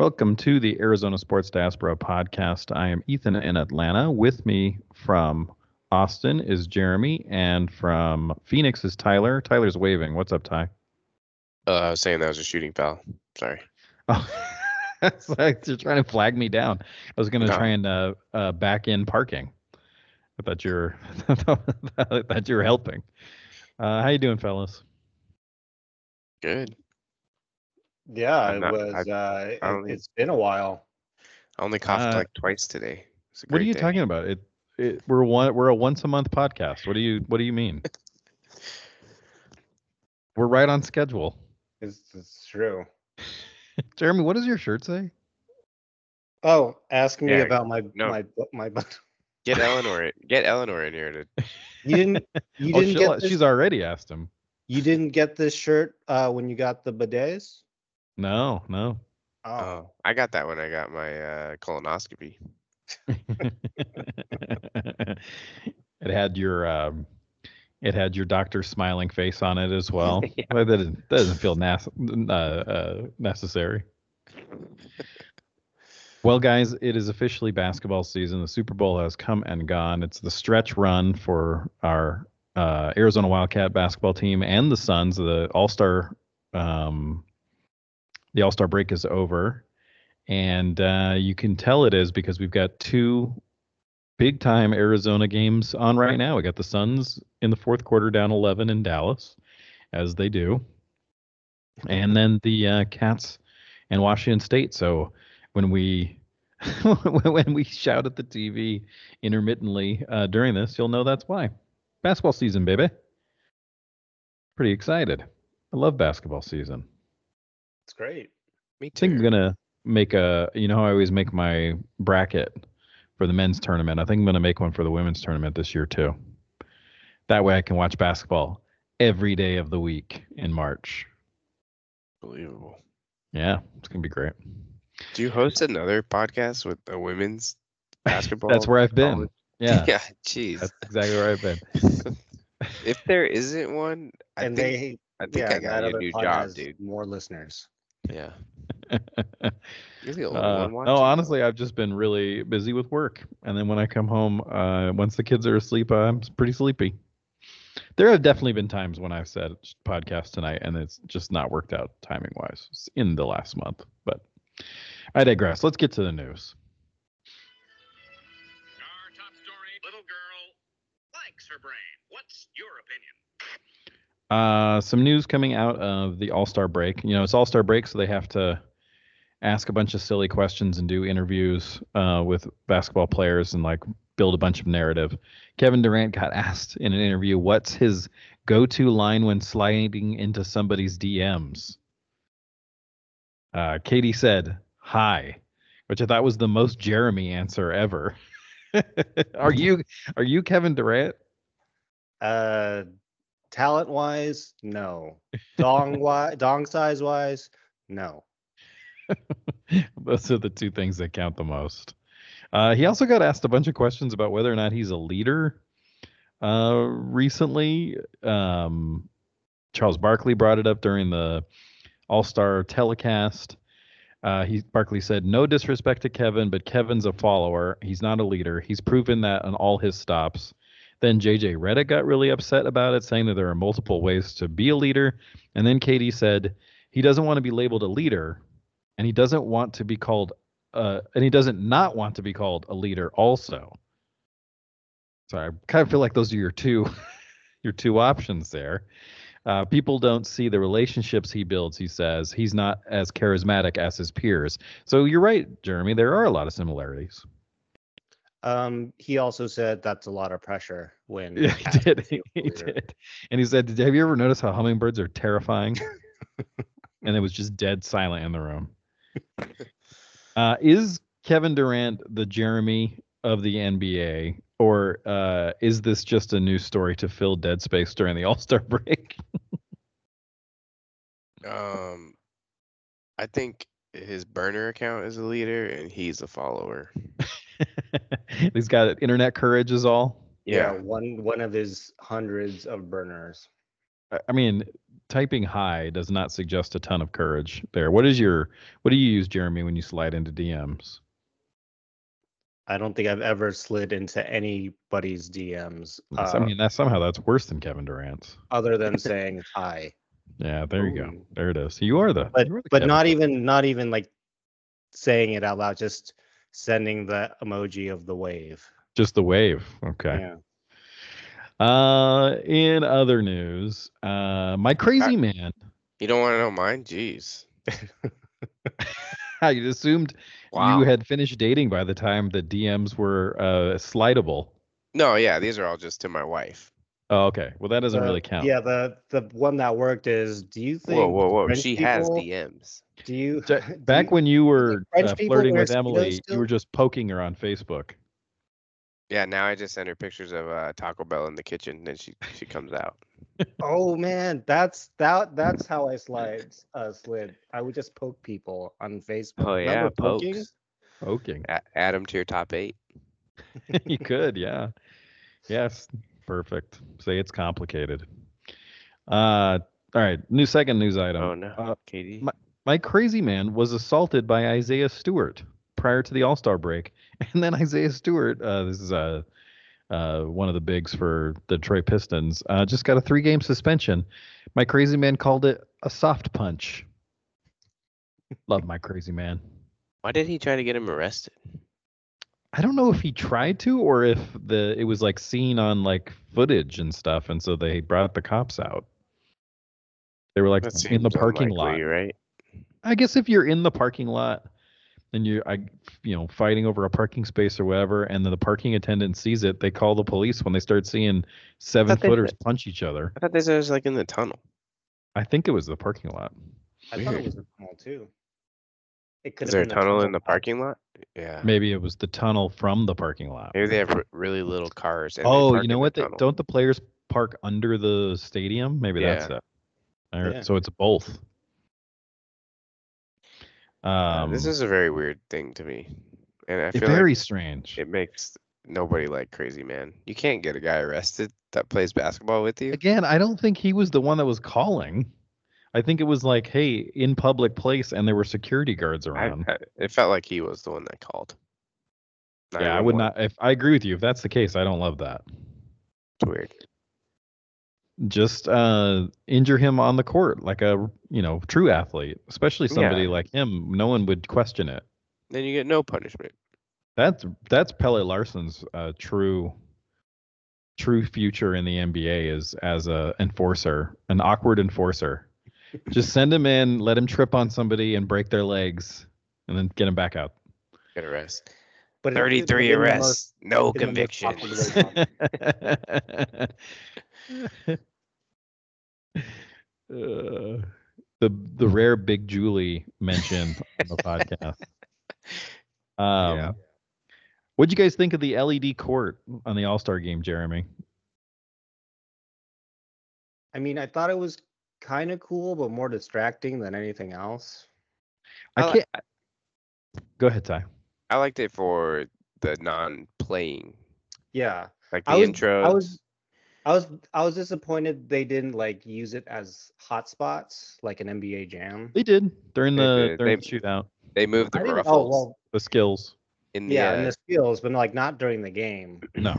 Welcome to the Arizona Sports Diaspora podcast. I am Ethan in Atlanta. With me from Austin is Jeremy, and from Phoenix is Tyler. Tyler's waving. What's up, Ty? Uh, I was saying that was a shooting foul. Sorry. Oh, it's like you're trying to flag me down. I was going to No. try and uh, uh, back in parking. I thought you're I thought you were helping. Uh, how you doing, fellas? Good. Yeah, it not- was. I- uh, I it, it's been a while. I only coughed Uh, like twice today. What are you day. talking about? It, it we're one we're a once a month podcast. What do you what do you mean? we're right on schedule. It's, it's true. Jeremy, what does your shirt say? Oh, ask me Yeah, about my no. my my. Get Eleanor. Get Eleanor in here to. you didn't. You oh, didn't get this. she's already asked him. You didn't get this shirt uh, when you got the bidets. No, no. Oh, Oh, I got that when I got my uh, colonoscopy. it had your um, it had your doctor smiling face on it as well. Yeah. But that doesn't, that doesn't feel nas- uh, uh, necessary. Well, guys, it is officially basketball season. The Super Bowl has come and gone. It's the stretch run for our uh, Arizona Wildcat basketball team and the Suns. The All Star, um, the All Star break is over, and uh, you can tell it is because we've got two big time Arizona games on right now. We got the Suns in the fourth quarter down 11 in Dallas, as they do, and then the uh, Cats and Washington State. So when we when we shout at the TV intermittently uh, during this, you'll know that's why. Basketball season, baby. Pretty excited. I love basketball season. It's great. Me I think I'm gonna make a. You know, how I always make my bracket for the men's tournament. I think I'm gonna make one for the women's tournament this year too. That way, I can watch basketball every day of the week in March. Unbelievable. Yeah, it's gonna be great. Do you host another podcast with a women's basketball? That's where I've been. college? Yeah, yeah. Jeez. that's exactly where I've been. if there isn't one, I and think they. I think yeah, I got a new pod job, dude. More listeners. Yeah. You're the only Uh, no, honestly, I've just been really busy with work, and then when I come home, uh, once the kids are asleep, I'm pretty sleepy. There have definitely been times when I've said podcast tonight, and it's just not worked out timing wise in the last month. But I digress. Let's get to the news. Uh, some news coming out of the All Star break. You know, it's All Star break, so they have to ask a bunch of silly questions and do interviews uh, with basketball players and like build a bunch of narrative. Kevin Durant got asked in an interview, "What's his go-to line when sliding into somebody's DMs?" Uh, KD said, "Hi," which I thought was the most Jeremy answer ever. are you are you Kevin Durant? Uh, talent wise, no. Dong wise, dong size wise, no. Those are the two things that count the most. Uh, he also got asked a bunch of questions about whether or not he's a leader. Uh, recently, um, Charles Barkley brought it up during the All Star telecast. Uh, he Barkley said, "No disrespect to Kevin, but Kevin's a follower. He's not a leader. He's proven that on all his stops." Then JJ Redick got really upset about it, saying that there are multiple ways to be a leader. And then KD said he doesn't want to be labeled a leader, and he doesn't want to be called uh and he doesn't not want to be called a leader also. So i kind of feel like those are your two your two options there. Uh, people don't see the relationships he builds he says. He's not as charismatic as his peers. So you're right jeremy there are a lot of similarities Um, he also said that's a lot of pressure when yeah he did he, he was a leader. did and he said did, have you ever noticed how hummingbirds are terrifying and it was just dead silent in the room Uh, is Kevin Durant the Jeremy of the NBA, or uh, is this just a new story to fill dead space during the All Star break? Um, I think his burner account is a leader and he's a follower. He's got internet courage, is all. Yeah, one one of his hundreds of burners. I- I mean, typing hi does not suggest a ton of courage there. What is your what do you use, Jeremy, when you slide into DMs? I don't think I've ever slid into anybody's DMs uh, I mean, that's somehow that's worse than Kevin Durant's. other than saying hi. Yeah, there you go. There it is. You are the But the but Kevin not Durant. even not even like saying it out loud, just sending the emoji of the wave. just the wave. Okay. Yeah. Uh, in other news, uh, my crazy man. You don't want to know mine? Jeez. I assumed Wow. you had finished dating by the time the DMs were uh slidable. No, yeah, these are all just to my wife. Oh, okay. Well, that doesn't The- really count. Yeah, the the one that worked is do you think Whoa, whoa, whoa. French She has DMs. Do you Ja- do Back you- when you were uh, flirting with Emily, Speedos you were just poking her on Facebook. Yeah, now I just send her pictures of uh, Taco Bell in the kitchen, then she she comes out. Oh man, that's that that's how I slide uh slid. I would just poke people on Facebook. Oh yeah, Remember poking? pokes. Poking. A- add them to your top eight. you could, yeah. Yes, perfect. Say it's complicated. Uh, all right. New second news item. Oh no, Uh, Katie. my- my crazy man was assaulted by Isaiah Stewart prior to the All Star break, and then Isaiah Stewart, uh, this is uh, uh, one of the bigs for the Detroit Pistons, uh, just got a three game suspension. My crazy man called it a soft punch. Love my crazy man. Why did he try to get him arrested? I don't know if he tried to or if the it was like seen on like footage and stuff, and so they brought the cops out. They were like in the seems parking lot. right? I guess if you're in the parking lot and you're, I, you know, fighting over a parking space or whatever, and then the parking attendant sees it, they call the police when they start seeing seven footers did. punch each other. I thought this was like in the tunnel. I think it was the parking lot. I thought it was the tunnel too. It could Is there a been tunnel in the parking lot? Yeah. Maybe it was the tunnel from the parking lot. Maybe they have r- really little cars. And Oh, you know in the what? They, don't the players park under the stadium? Maybe that's it. All right, Yeah. So it's both. Um, this is a very weird thing to me, and I feel very like strange. it makes nobody like Crazy Man. You can't get a guy arrested that plays basketball with you. Again, I don't think he was the one that was calling. I think it was like, hey, in public place, and there were security guards around. I- it felt like he was the one that called. yeah, I would 911. not. If I agree with you, if that's the case, I don't love that. It's weird. Just uh, injure him on the court like a you know true athlete, especially somebody Yeah. like him. No one would question it. Then you get no punishment. That's that's Pelle Larsson's uh, true true future in the NBA is as a enforcer, an awkward enforcer. Just send him in, let him trip on somebody and break their legs, and then get him back out. Get arrest. But it- it- Thirty-three in the most- arrests, no in the most convictions. popular way Uh, the the rare Big Julie mentioned on the podcast. Um, Yeah. What'd you guys think of the LED court on the All Star game, Jeremy? I mean, I thought it was kind of cool, but more distracting than anything else. I I can't. Go ahead, Ty. I liked it for the non-playing, Yeah, like the I was, intro. I was, I was, I was disappointed they didn't like use it as hotspots like an NBA Jam. They did during They the did. during They- the shootout. They moved the I didn't- ruffles oh well, The skills. in the. yeah, uh, and the skills, but like not during the game. No.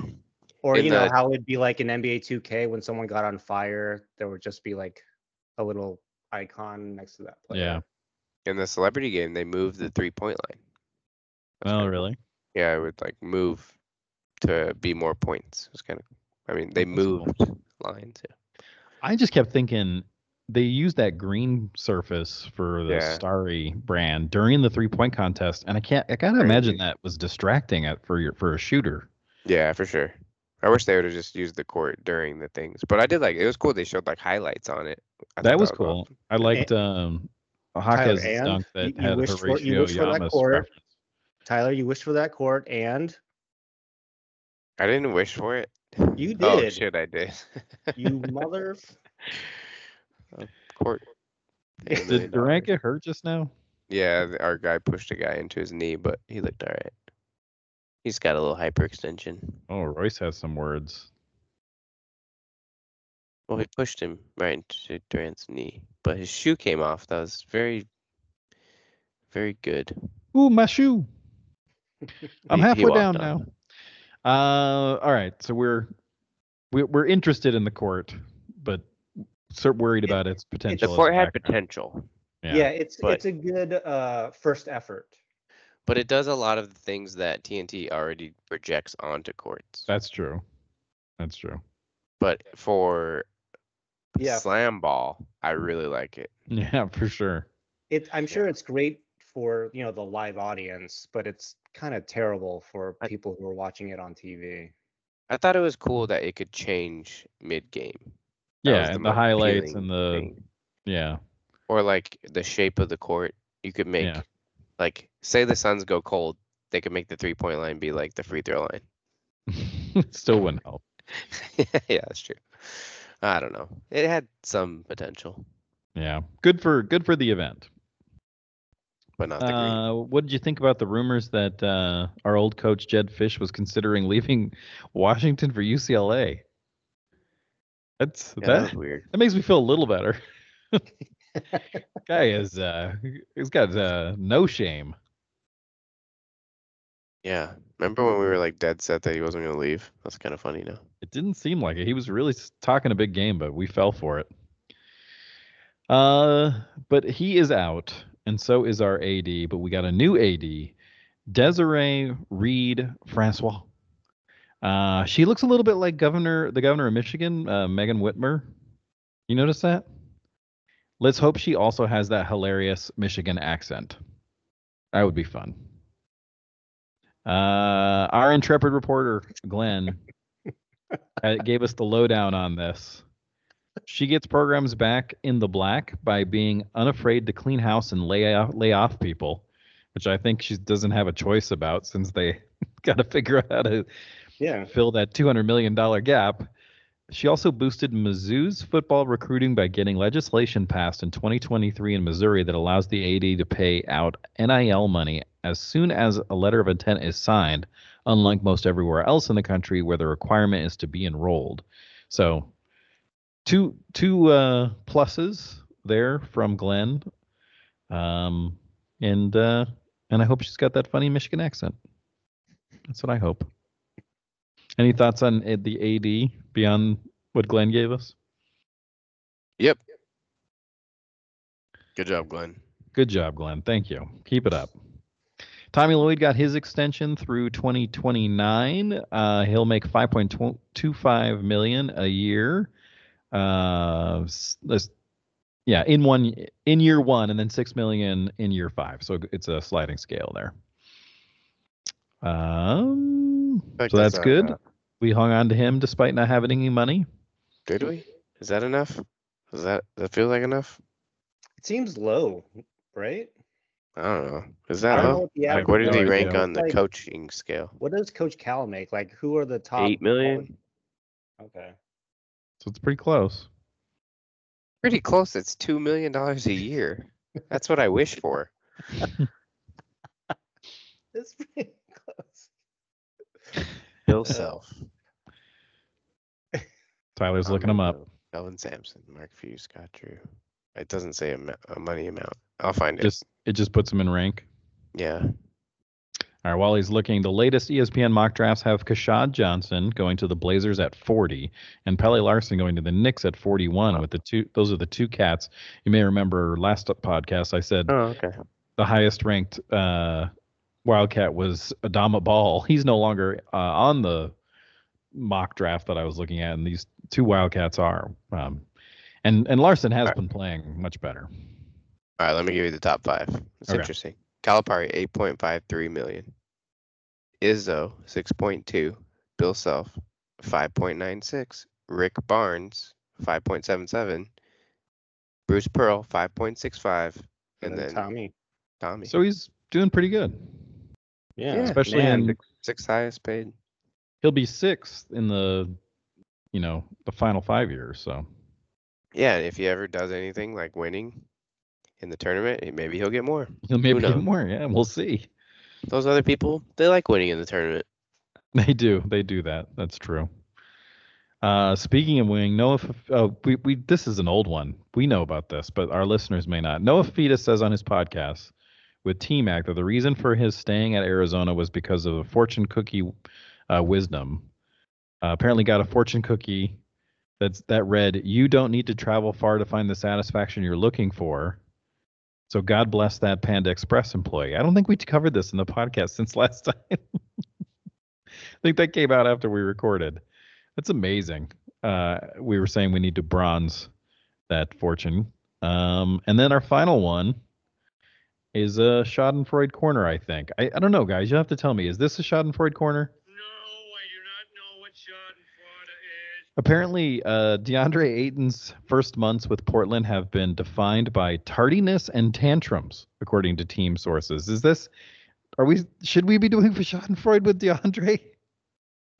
Or In you know the- how it'd be like in NBA 2K when someone got on fire, there would just be like a little icon next to that player. Yeah. in the celebrity game, they moved the three-point line. That's Oh, kinda cool. really? Yeah, it would like move to be more points. It's kind of. I mean, they moved lines. Yeah. I just kept thinking they used that green surface for the Yeah. Starry brand during the three point contest, and I can't. I gotta imagine that was distracting at, for your for a shooter. Yeah, for sure. I wish they would have just used the court during the things, but I did like it was cool. They showed like highlights on it. I that thought was cool. awesome. I liked um, Haka's and dunk that you- you had wished for- you wished for that court. reference. Tyler, you wished for that court, and I didn't wish for it. You did. Oh did. shit, I did. You mother. court. Paid Did Durant get hurt just now? Yeah, our guy pushed a guy into his knee, but he looked all right. He's got a little hyperextension. Oh, Royce has some words. Well, he pushed him right into Durant's knee, but his shoe came off. That was very, very good. Ooh, my shoe. I'm He- halfway down on. now. Uh, all right. So we're we, we're interested in the court, but sort of worried about its potential. The as court had potential, Yeah, it's but- it's a good uh first effort. but it does a lot of the things that TNT already projects onto courts. That's true. That's true. But for Yeah. slam ball, I really like it. Yeah, for sure. It I'm sure it's great for you know the live audience, but it's kind of terrible for I- people who are watching it on TV. I thought it was cool that it could change mid game. Yeah, and the highlights and the thing. yeah. or like the shape of the court. You could make Yeah. like say the Suns go cold, they could make the three point line be like the free throw line. Still wouldn't help. yeah, that's true. I don't know. It had some potential, Yeah. Good for good for the event. But not the green. Uh, what did you think about the rumors that uh, our old coach Jedd Fisch was considering leaving Washington for UCLA? That's Yeah, that that weird. that makes me feel a little better. Guy is uh he's got uh, no shame. Yeah. Remember when we were like dead set that he wasn't gonna leave? That's kind of funny now. It didn't seem like it. He was really talking a big game, but we fell for it. Uh, but he is out, and so is our AD. But we got a new AD, Desiree Reed Francois. Uh, she looks a little bit like Governor, the governor of Michigan, uh, Megan Whitmer. You notice that? Let's hope she also has that hilarious Michigan accent. That would be fun. Uh, our intrepid reporter Glenn uh, gave us the lowdown on this. She gets programs back in the black by being unafraid to clean house and lay off, lay off people, which I think she doesn't have a choice about since they got to figure out how to Yeah. fill that $200 million gap. She also boosted Mizzou's football recruiting by getting legislation passed in 2023 in Missouri that allows the AD to pay out NIL money as soon as a letter of intent is signed, unlike most everywhere else in the country where the requirement is to be enrolled. So, two two uh, pluses there from Glenn, um, and uh, and I hope she's got that funny Michigan accent. That's what I hope. Any thoughts on uh, the AD beyond what Glenn gave us? Yep. Good job, Glenn. Good job, Glenn. Thank you. Keep it up. Tommy Lloyd got his extension through 2029. Uh, he'll make 5.25 million a year. Uh, s- this- yeah, in one in year one, and then six million in year five. So it's a sliding scale there. Um, so that's good. enough. We hung on to him despite not having any money. Did we? Is that enough? Does that does that feel like enough? It seems low, right? I don't know. Is that low? what Like, where did he rank on the Like, coaching scale? What does Coach Cal make? Like, who are the top? Eight million? Okay. So it's pretty close. Pretty close. It's two million dollars a year. That's what I wish for. It's pretty close. Bill Self, Tyler's looking him up. Kelvin Sampson, Mark Few, Scott Drew. It doesn't say a, a money amount. I'll find it. Just it just puts him in rank. yeah. All right, while he's looking, the latest ESPN mock drafts have Keshad Johnson going to the Blazers at 40 and Pelle Larsson going to the Knicks at 41 with the two those are the two cats. You may remember last podcast I said Oh, okay. the highest ranked uh, Wildcat was Adama Ball. He's no longer uh, on the mock draft that I was looking at and these two Wildcats are. Um, and and Larsson has right. been playing much better. All right, let me give you the top five. It's Okay. interesting. Calipari, 8.53 million. Izzo, 6.2. Bill Self, 5.96. Rick Barnes, 5.77. Bruce Pearl, 5.65. And, And, then then Tommy. Tommy. So he's doing pretty good. Yeah. Yeah, especially man. in sixth highest paid. he'll be sixth in the you know the final five years so Yeah, and if he ever does anything like winning in the tournament, maybe he'll get more. he'll maybe get more yeah we'll see Those other people, they like winning in the tournament. they do they do that that's true Uh, speaking of winning, Noah, oh, we, we this is an old one. We know about this, but our listeners may not. Noah Fifita says on his podcast with T Mac that the reason for his staying at Arizona was because of a fortune cookie uh, wisdom. Uh, apparently, got a fortune cookie that's that read, "You don't need to travel far to find the satisfaction you're looking for." So God bless that Panda Express employee. I don't think we covered this in the podcast since last time. I think that came out after we recorded. That's amazing. Uh, we were saying we need to bronze that fortune. Um, and then our final one is a Schadenfreude corner, I think. I, I don't know, guys. You'll have to tell me. Is this a Schadenfreude corner? Apparently, uh, DeAndre Ayton's first months with Portland have been defined by tardiness and tantrums, according to team sources. Is this? Are we? Should we be doing for Schadenfreude with DeAndre?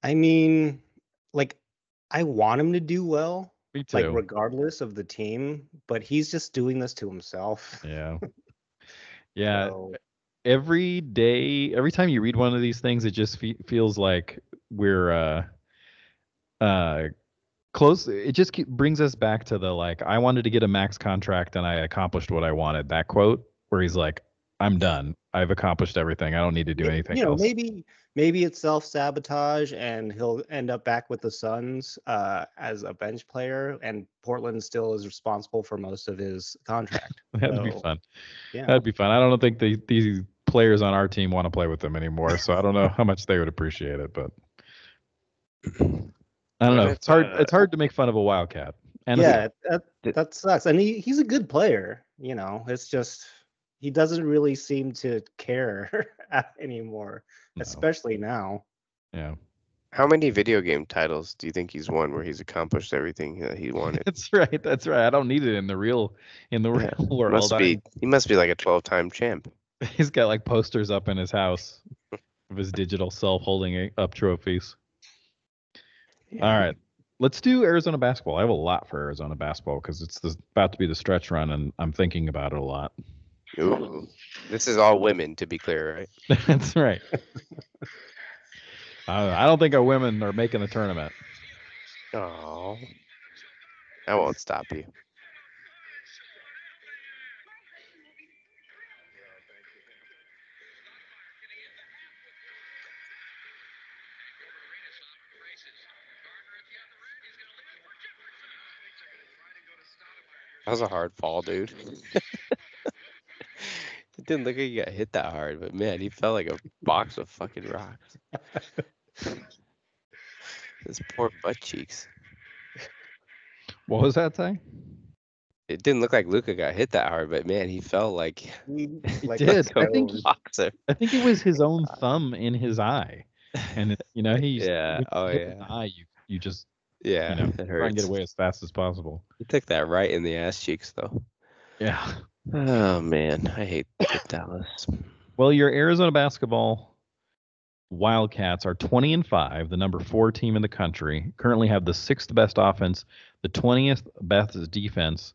I mean, like, I want him to do well, Me too. like regardless of the team, but he's just doing this to himself. yeah. Yeah. So, every day, every time you read one of these things, it just fe- feels like we're uh, uh, close. It just keep, brings us back to the like, I wanted to get a max contract and I accomplished what I wanted. That quote where he's like, I'm done. I've accomplished everything. I don't need to do may- anything you know, else. maybe maybe it's self sabotage, and he'll end up back with the Suns uh, as a bench player, and Portland still is responsible for most of his contract. That'd be fun. Yeah. That'd be fun. I don't think the, these players on our team want to play with him anymore, so I don't know how much they would appreciate it, but I don't know. it's, It's hard. uh, It's hard to make fun of a Wildcat. And a- yeah, that, that sucks. And he, he's a good player, you know. It's just he doesn't really seem to care anymore, no. especially now. yeah. How many video game titles do you think he's won where he's accomplished everything that he wanted? That's right. That's right. I don't need it in the real in the Yeah, real world. must be he must be like a 12-time champ. he's got like posters up in his house of his digital self holding up trophies. All right. Let's do Arizona basketball. I have a lot for Arizona basketball because it's the, about to be the stretch run, and I'm thinking about it a lot. Ooh. This is all women, to be clear, right? That's right. I, uh, I don't think our women are making the tournament. Oh, I won't stop you. That was a hard fall, dude. it didn't look like he got hit that hard, but man, he felt like a box of fucking rocks. His poor butt cheeks. What was that thing? It didn't look like Luka got hit that hard, but man, he felt like He, like did. a I think he- boxer. I think it was his own thumb in his eye, and it, you know he's Yeah, oh, yeah. eye, you you just Yeah, you know it try and get away as fast as possible. He took that right in the ass cheeks, though. Yeah. Oh man, I hate Dallas. Well, your Arizona basketball Wildcats are 20 and 5, the number 4 team in the country. Currently have the 6th best offense, the 20th best defense.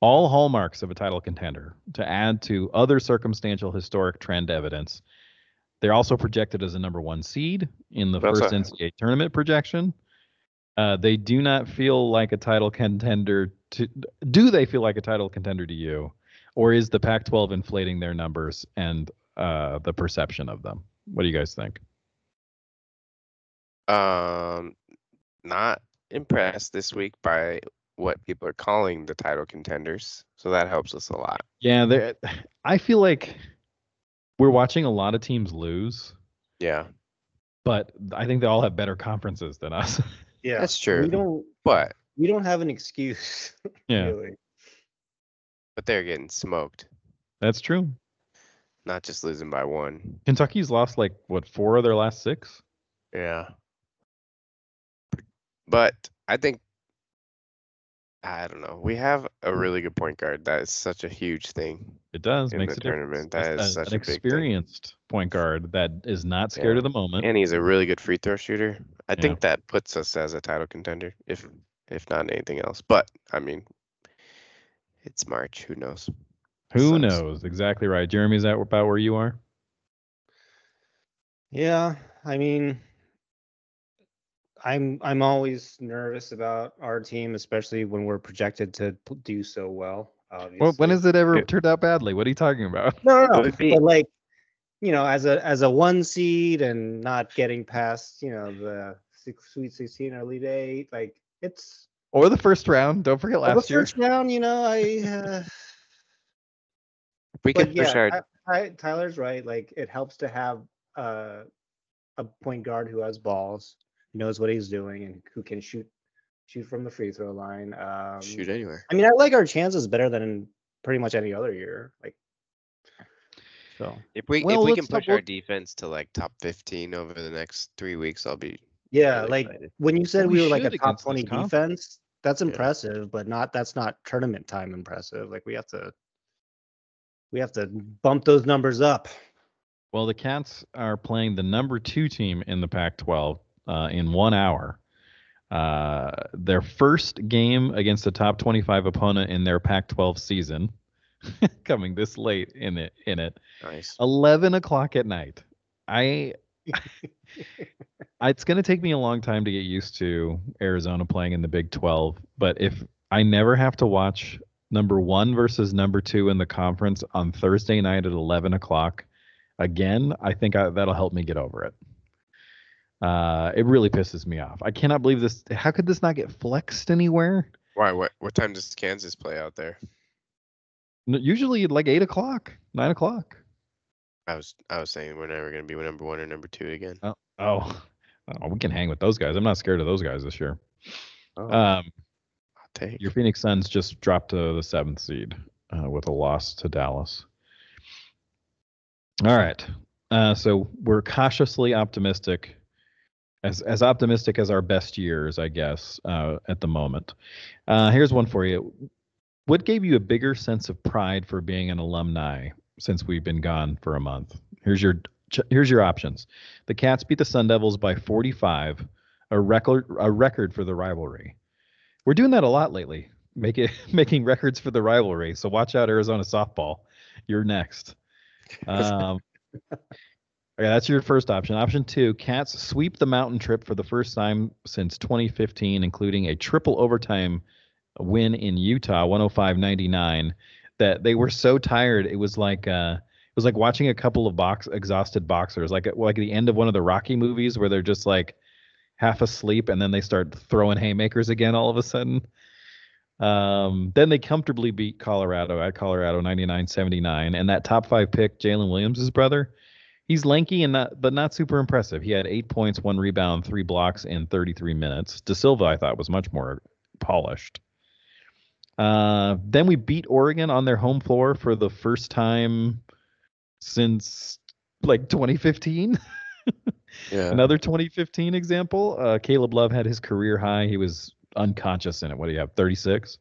All hallmarks of a title contender to add to other circumstantial historic trend evidence. They're also projected as a number 1 seed in the That's first a- NCAA tournament projection. Uh, they do not feel like a title contender to do they feel like a title contender to you or is the Pac-12 inflating their numbers and uh, the perception of them? What do you guys think? Um, not impressed this week by what people are calling the title contenders, so that helps us a lot. Yeah, I feel like we're watching a lot of teams lose, Yeah, but I think they all have better conferences than us. Yeah, That's true. We don't but we don't have an excuse. yeah, really. but they're getting smoked, that's true. not just losing by one. Kentucky's lost like what four of their last six. Yeah. But I think I don't know. We have a really good point guard. That is such a huge thing. It does In makes the a difference. tournament, that A- such an a big thing. experienced point guard that is not scared Yeah. of the moment. And he's a really good free throw shooter. I Yeah. think that puts us as a title contender, if if not anything else. But I mean, it's March. Who knows? Who Sucks. knows? Exactly right. Jeremy, is that about where you are? Yeah, I mean, I'm I'm always nervous about our team, especially when we're projected to do so well. Obviously. Well, when has it ever Yeah. turned out badly? What are you talking about? No, no, no. be- But like, you know, as a as a one seed and not getting past, you know, the six, Sweet Sixteen or Elite Eight, like it's Or the first round? Don't forget well, last the year. first round. You know, I. Uh, We but could push yeah, our Ty- Ty- Tyler's right. Like, it helps to have uh, a point guard who has balls, knows what he's doing, and who can shoot shoot from the free throw line. Um, shoot anywhere. I mean, I like our chances better than pretty much any other year. Like, so If we Well, if we can talk- push our defense to like top 15 over the next three weeks, I'll be yeah, really like excited. when you said Well, we we were like a top 20 defense, that's Yeah. impressive, but not that's not tournament time impressive. Like we have to we have to bump those numbers up. Well, the Cats are playing the number two team in the Pac-12 uh, in one hour. Uh, their first game against a top 25 opponent in their Pac-12 season, coming this late in it. In it, nice. 11 o'clock at night. I. it's going to take me a long time to get used to Arizona playing in the Big 12, but if I never have to watch number one versus number two in the conference on Thursday night at 11 o'clock again, I think I, that'll help me get over it. Uh, it really pisses me off. I cannot believe this. How could this not get flexed anywhere? Why? What? What time does Kansas play out there? Usually like eight o'clock, nine o'clock. I was I was saying we're never gonna be number one or number two again. Oh, oh, oh, we can hang with those guys. I'm not scared of those guys this year. Oh, Um, your Phoenix Suns just dropped to the seventh seed uh, with a loss to Dallas. All right, uh, so we're cautiously optimistic, as as optimistic as our best years, I guess, uh, at the moment. Uh, here's one for you. What gave you a bigger sense of pride for being an alumni since we've been gone for a month? Here's your here's your options. The Cats beat the Sun Devils by 45, a record a record for the rivalry. We're doing that a lot lately, make it, making records for the rivalry. So watch out, Arizona softball. You're next. Um, okay, that's your first option. Option two: Cats sweep the mountain trip for the first time since 2015, including a triple overtime win in Utah, 105-99. That they were so tired, it was like uh, it was like watching a couple of box exhausted boxers, like like the end of one of the Rocky movies where they're just like half asleep and then they start throwing haymakers again all of a sudden. Um, then they comfortably beat Colorado at Colorado 99-79, and that top five pick, Jalen Williams' brother, he's lanky and not, but not super impressive. He had eight points, one rebound, three blocks in 33 minutes. De Silva, I thought, was much more polished. Uh, then we beat Oregon on their home floor for the first time since like 2015. Yeah. Another 2015 example. Uh, Caleb Love had his career high. He was unconscious in it. What do you have? 36.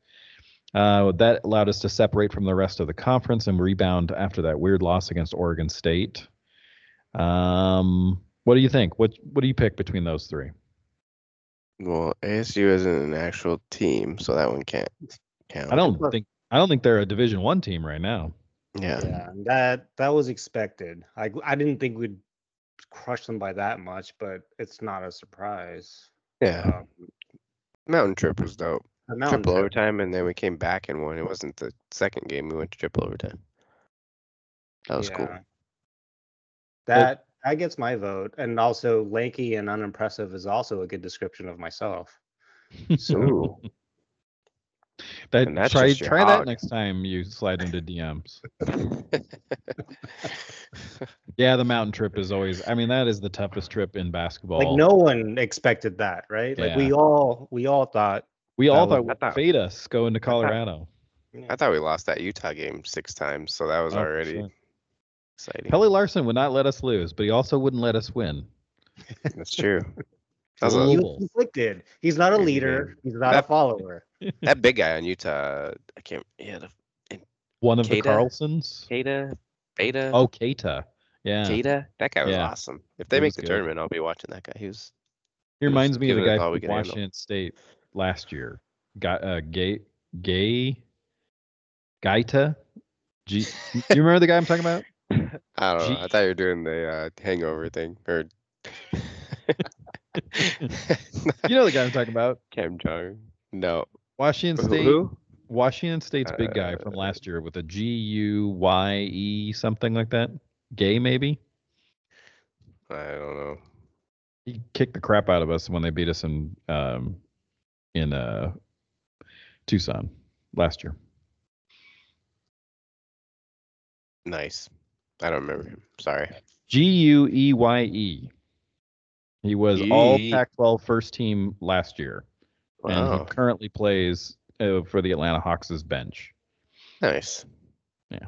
Uh, that allowed us to separate from the rest of the conference and rebound after that weird loss against Oregon State. Um, what do you think? What What do you pick between those three? Well, ASU isn't an actual team, so that one can't count. I don't think I don't think they're a Division One team right now. Yeah. Yeah, that that was expected. I I didn't think we'd crush them by that much, but it's not a surprise. Yeah. Um, Mountain trip was dope. mountain triple trip- overtime, and then we came back and won. It wasn't the second game we went to triple overtime. That was cool. Yeah. That that gets my vote, and also lanky and unimpressive is also a good description of myself. So That, And that's try just try that next time you slide into DMs. Yeah, the mountain trip is always. I mean, that is the toughest trip in basketball. like no one expected that, right? Like we all we all thought we all thought was- thought- would fade us going to Colorado. I thought we lost that Utah game six times, so that was Oh, already sure. Exciting. Pelle Larsson would not let us lose, but he also wouldn't let us win. That's true. That, a- he was conflicted. He's not a Crazy leader. He's not a follower. that big guy on Utah. I can't. Yeah, the One of the Carlsons. Kata, Beta, Oh, Keita. Yeah. Kata. That guy was Yeah. awesome. If they He make the good. tournament, I'll be watching that guy. He was. He He was reminds me of the guy from could handle. Washington State last year. Got uh, gay, gay, Gaita. G. Do you remember the guy I'm talking about? I don't know. I thought you were doing the uh, hangover thing. Or You know the guy I'm talking about. Kim Jong. No. Washington State. Who? Washington State's big guy from Uh, last year with a G U Y E something like that. Gay maybe. I don't know. He kicked the crap out of us when they beat us in um in uh Tucson last year. Nice. I don't remember him. Sorry. G U E Y E. He was all E. Pac-12 first team last year, and he currently plays uh, for the Atlanta Hawks' bench. Nice. Yeah.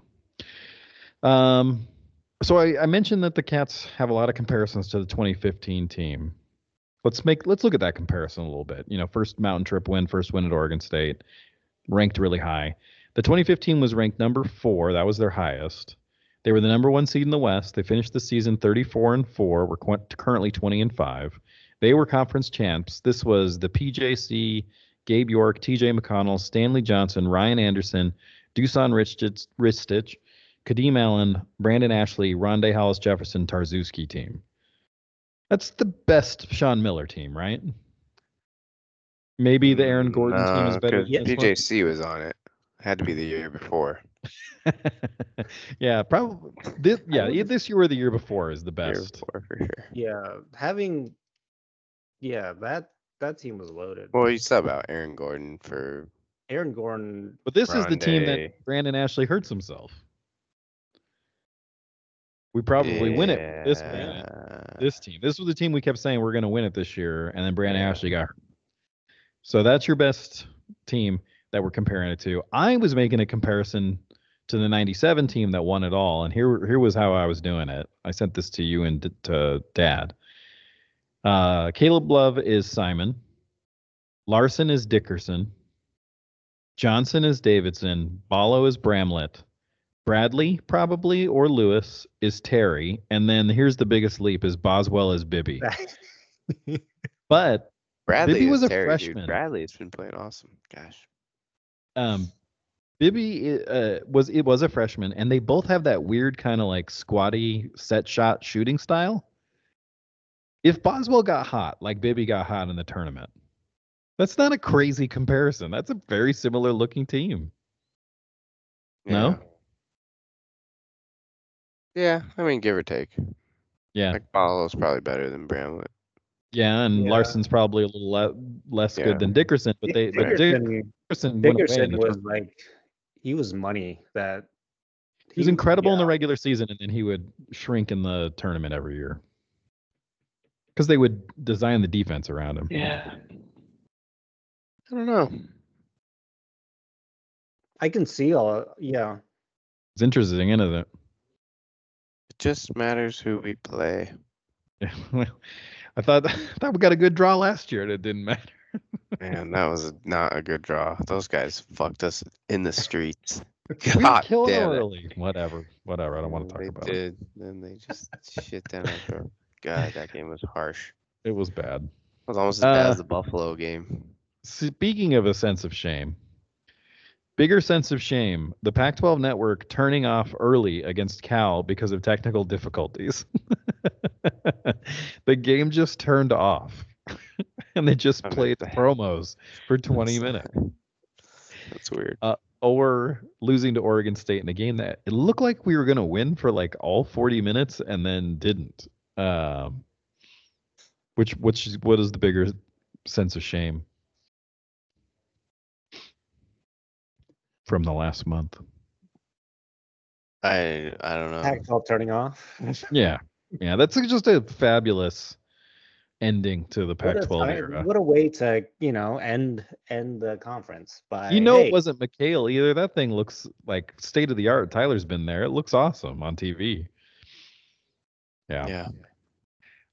Um, so I, I mentioned that the Cats have a lot of comparisons to the 2015 team. Let's make let's look at that comparison a little bit. You know, first mountain trip win, first win at Oregon State, ranked really high. The 2015 was ranked number four. That was their highest. They were the number one seed in the West. They finished the season 34 and four. We're qu- currently 20 and five. They were conference champs. This was the PJC, Gabe York, TJ McConnell, Stanley Johnson, Ryan Anderson, Dusan Ristic, Ristic Kadeem Allen, Brandon Ashley, Rondae Hollis Jefferson, Tarczewski team. That's the best Sean Miller team, right? Maybe the Aaron Gordon team is better. better. 'cause than this one. PJC was on it. Had to be the year before. yeah, probably. This, yeah, would- this year or the year before is the Year best. before for sure. Yeah, having yeah that that team was loaded. Well, you sub out Aaron Gordon for Aaron Gordon, But this is the team that Brandon Ashley hurts himself. We probably win it this man. This team. This was the team we kept saying we're going to win it this year, and then Brandon Ashley got hurt. So that's your best team that we're comparing it to. I was making a comparison to the '97 team that won it all, and here here was how I was doing it. I sent this to you and d- to Dad. Uh, Caleb Love is Simon. Larsson is Dickerson. Johnson is Davison. Ballo is Bramlett. Bradley probably or Lewis is Terry, and then here's the biggest leap: is Boswell is Bibby. But Bradley Bibby was a Terry, freshman. Dude. Bradley has been playing awesome. Gosh. Um, Bibby uh, was it was a freshman, and they both have that weird kind of like squatty set shot shooting style. If Boswell got hot like Bibby got hot in the tournament, that's not a crazy comparison. That's a very similar looking team. No? Yeah, I mean, give or take. Yeah, Like Ballo's probably better than Bramlett. yeah, and Yeah. Larsson's probably a little le- less Yeah. good than Dickerson, but they but Dick- Dickerson, Dickerson, away in Dickerson the was tournament. like he was money that He was incredible in the regular season, and then he would shrink in the tournament every year because they would design the defense around him. Yeah. I don't know. I can see all yeah. It's interesting, isn't it? It just matters who we play. Yeah, well, I thought I thought we got a good draw last year, and it didn't matter. Man, that was not a good draw. Those guys fucked us in the streets. we were God killing damn it. early. Whatever, whatever. I don't want to talk they about it. did. Then they just shit down our throat. God, that game was harsh. It was bad. It was almost as bad Uh, as the Buffalo game. Speaking of a sense of shame, bigger sense of shame: the Pac-12 network turning off early against Cal because of technical difficulties. the game just turned off, and they just I played the promos for 20 That's- minutes. That's weird. Or losing to Oregon State in a game that it looked like we were going to win for like all 40 minutes and then didn't. Um, which which what is the bigger sense of shame from the last month? I I don't know. Pac-12 turning off. Yeah, yeah, that's just a fabulous ending to the What Pac-12 time- era. What a way to you know end end the conference by You know, hey, it wasn't McKale either. That thing looks like state of the art. Tyler's been there. It looks awesome on TV. Yeah. Yeah.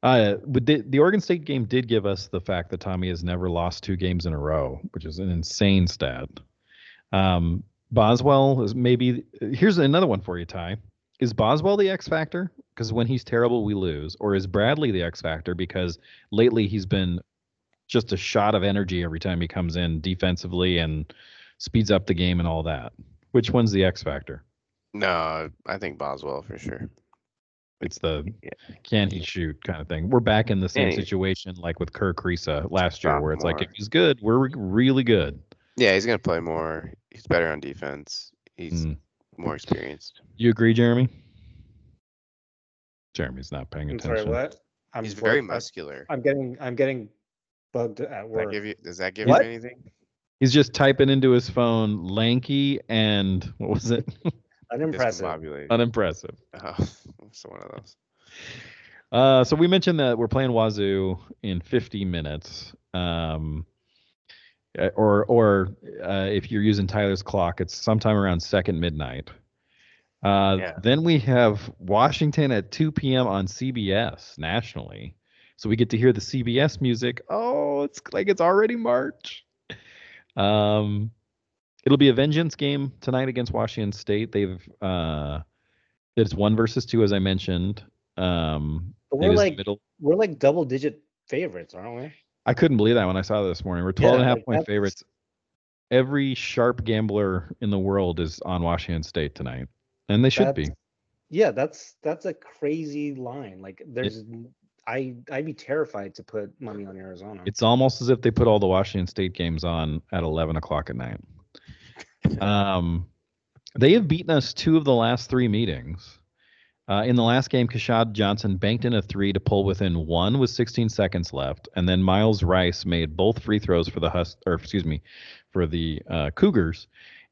Uh, but the, the Oregon State game did give us the fact that Tommy has never lost two games in a row, which is an insane stat. Um, Boswell is maybe. Here's another one for you, Ty. Is Boswell the X factor? Because when he's terrible, we lose. Or is Bradley the X factor? Because lately he's been just a shot of energy every time he comes in defensively and speeds up the game and all that. Which one's the X factor? No, I think Boswell for sure. It's the Yeah. can he shoot kind of thing. We're back in the same Yeah, situation like with Kerr Kriisa last year, where it's like if he's good, we're really good. Yeah, he's gonna play more. He's better on defense. He's Mm. more experienced. You agree, Jeremy? Jeremy's not paying I'm attention. sorry, what? I'm he's very work- muscular. I'm getting I'm getting bugged at Does that work. give you? Does that give What? you anything? He's just typing into his phone lanky and what was it? Unimpressive. Discombobulated. Unimpressive. Oh, it's one of those. Uh, so we mentioned that we're playing Wazoo in 50 minutes. Um, uh, or or uh, if you're using Tyler's clock, it's sometime around second midnight. Uh, Yeah. Then we have Washington at 2 p.m. on CBS nationally. So we get to hear the CBS music. Oh, it's like it's already March. Um, it'll be a vengeance game tonight against Washington State. They've uh, it's one versus two, as I mentioned. Um, we're like we're like double digit favorites, aren't we? I couldn't believe that when I saw this morning. We're 12 and a half like, point favorites. Every sharp gambler in the world is on Washington State tonight, and they should be. Yeah, that's that's a crazy line. Like there's I I'd be terrified to put money on Arizona. It's almost as if they put all the Washington State games on at 11 o'clock at night. Um, they have beaten us two of the last three meetings. Uh, in the last game, Keshad Johnson banked in a three to pull within one with 16 seconds left, and then Myles Rice made both free throws for the Hus or excuse me, for the uh, Cougars,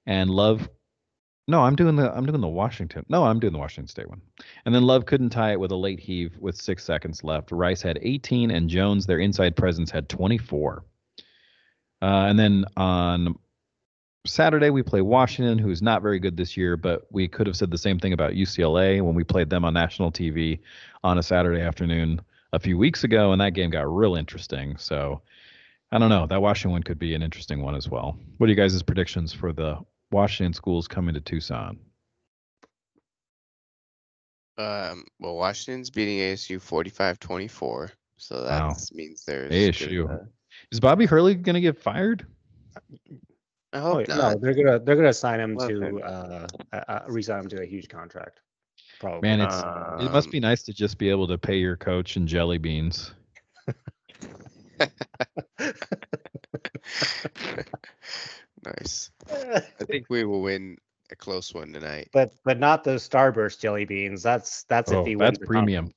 and Love. No, I'm doing the I'm doing the Washington. No, I'm doing the Washington State one. And then Love couldn't tie it with a late heave with six seconds left. Rice had 18, and Jones, their inside presence, had 24. Uh, and then on Saturday, we play Washington, who's not very good this year, but we could have said the same thing about UCLA when we played them on national TV on a Saturday afternoon a few weeks ago, and that game got real interesting. So I don't know. That Washington one could be an interesting one as well. What are you guys' predictions for the Washington schools coming to Tucson? Um, well, Washington's beating ASU 45-24, so that Wow. means there's ASU. good, uh, Is Bobby Hurley going to get fired? I Oh, hope yeah, not. no, they're gonna they're gonna sign him Well, to then. uh, uh, uh re-sign him to a huge contract. Probably. Man, it's it must Um, be nice to just be able to pay your coach in jelly beans. nice. I think we will win a close one tonight. but but not those Starburst jelly beans. That's that's Oh, if he that's wins the premium.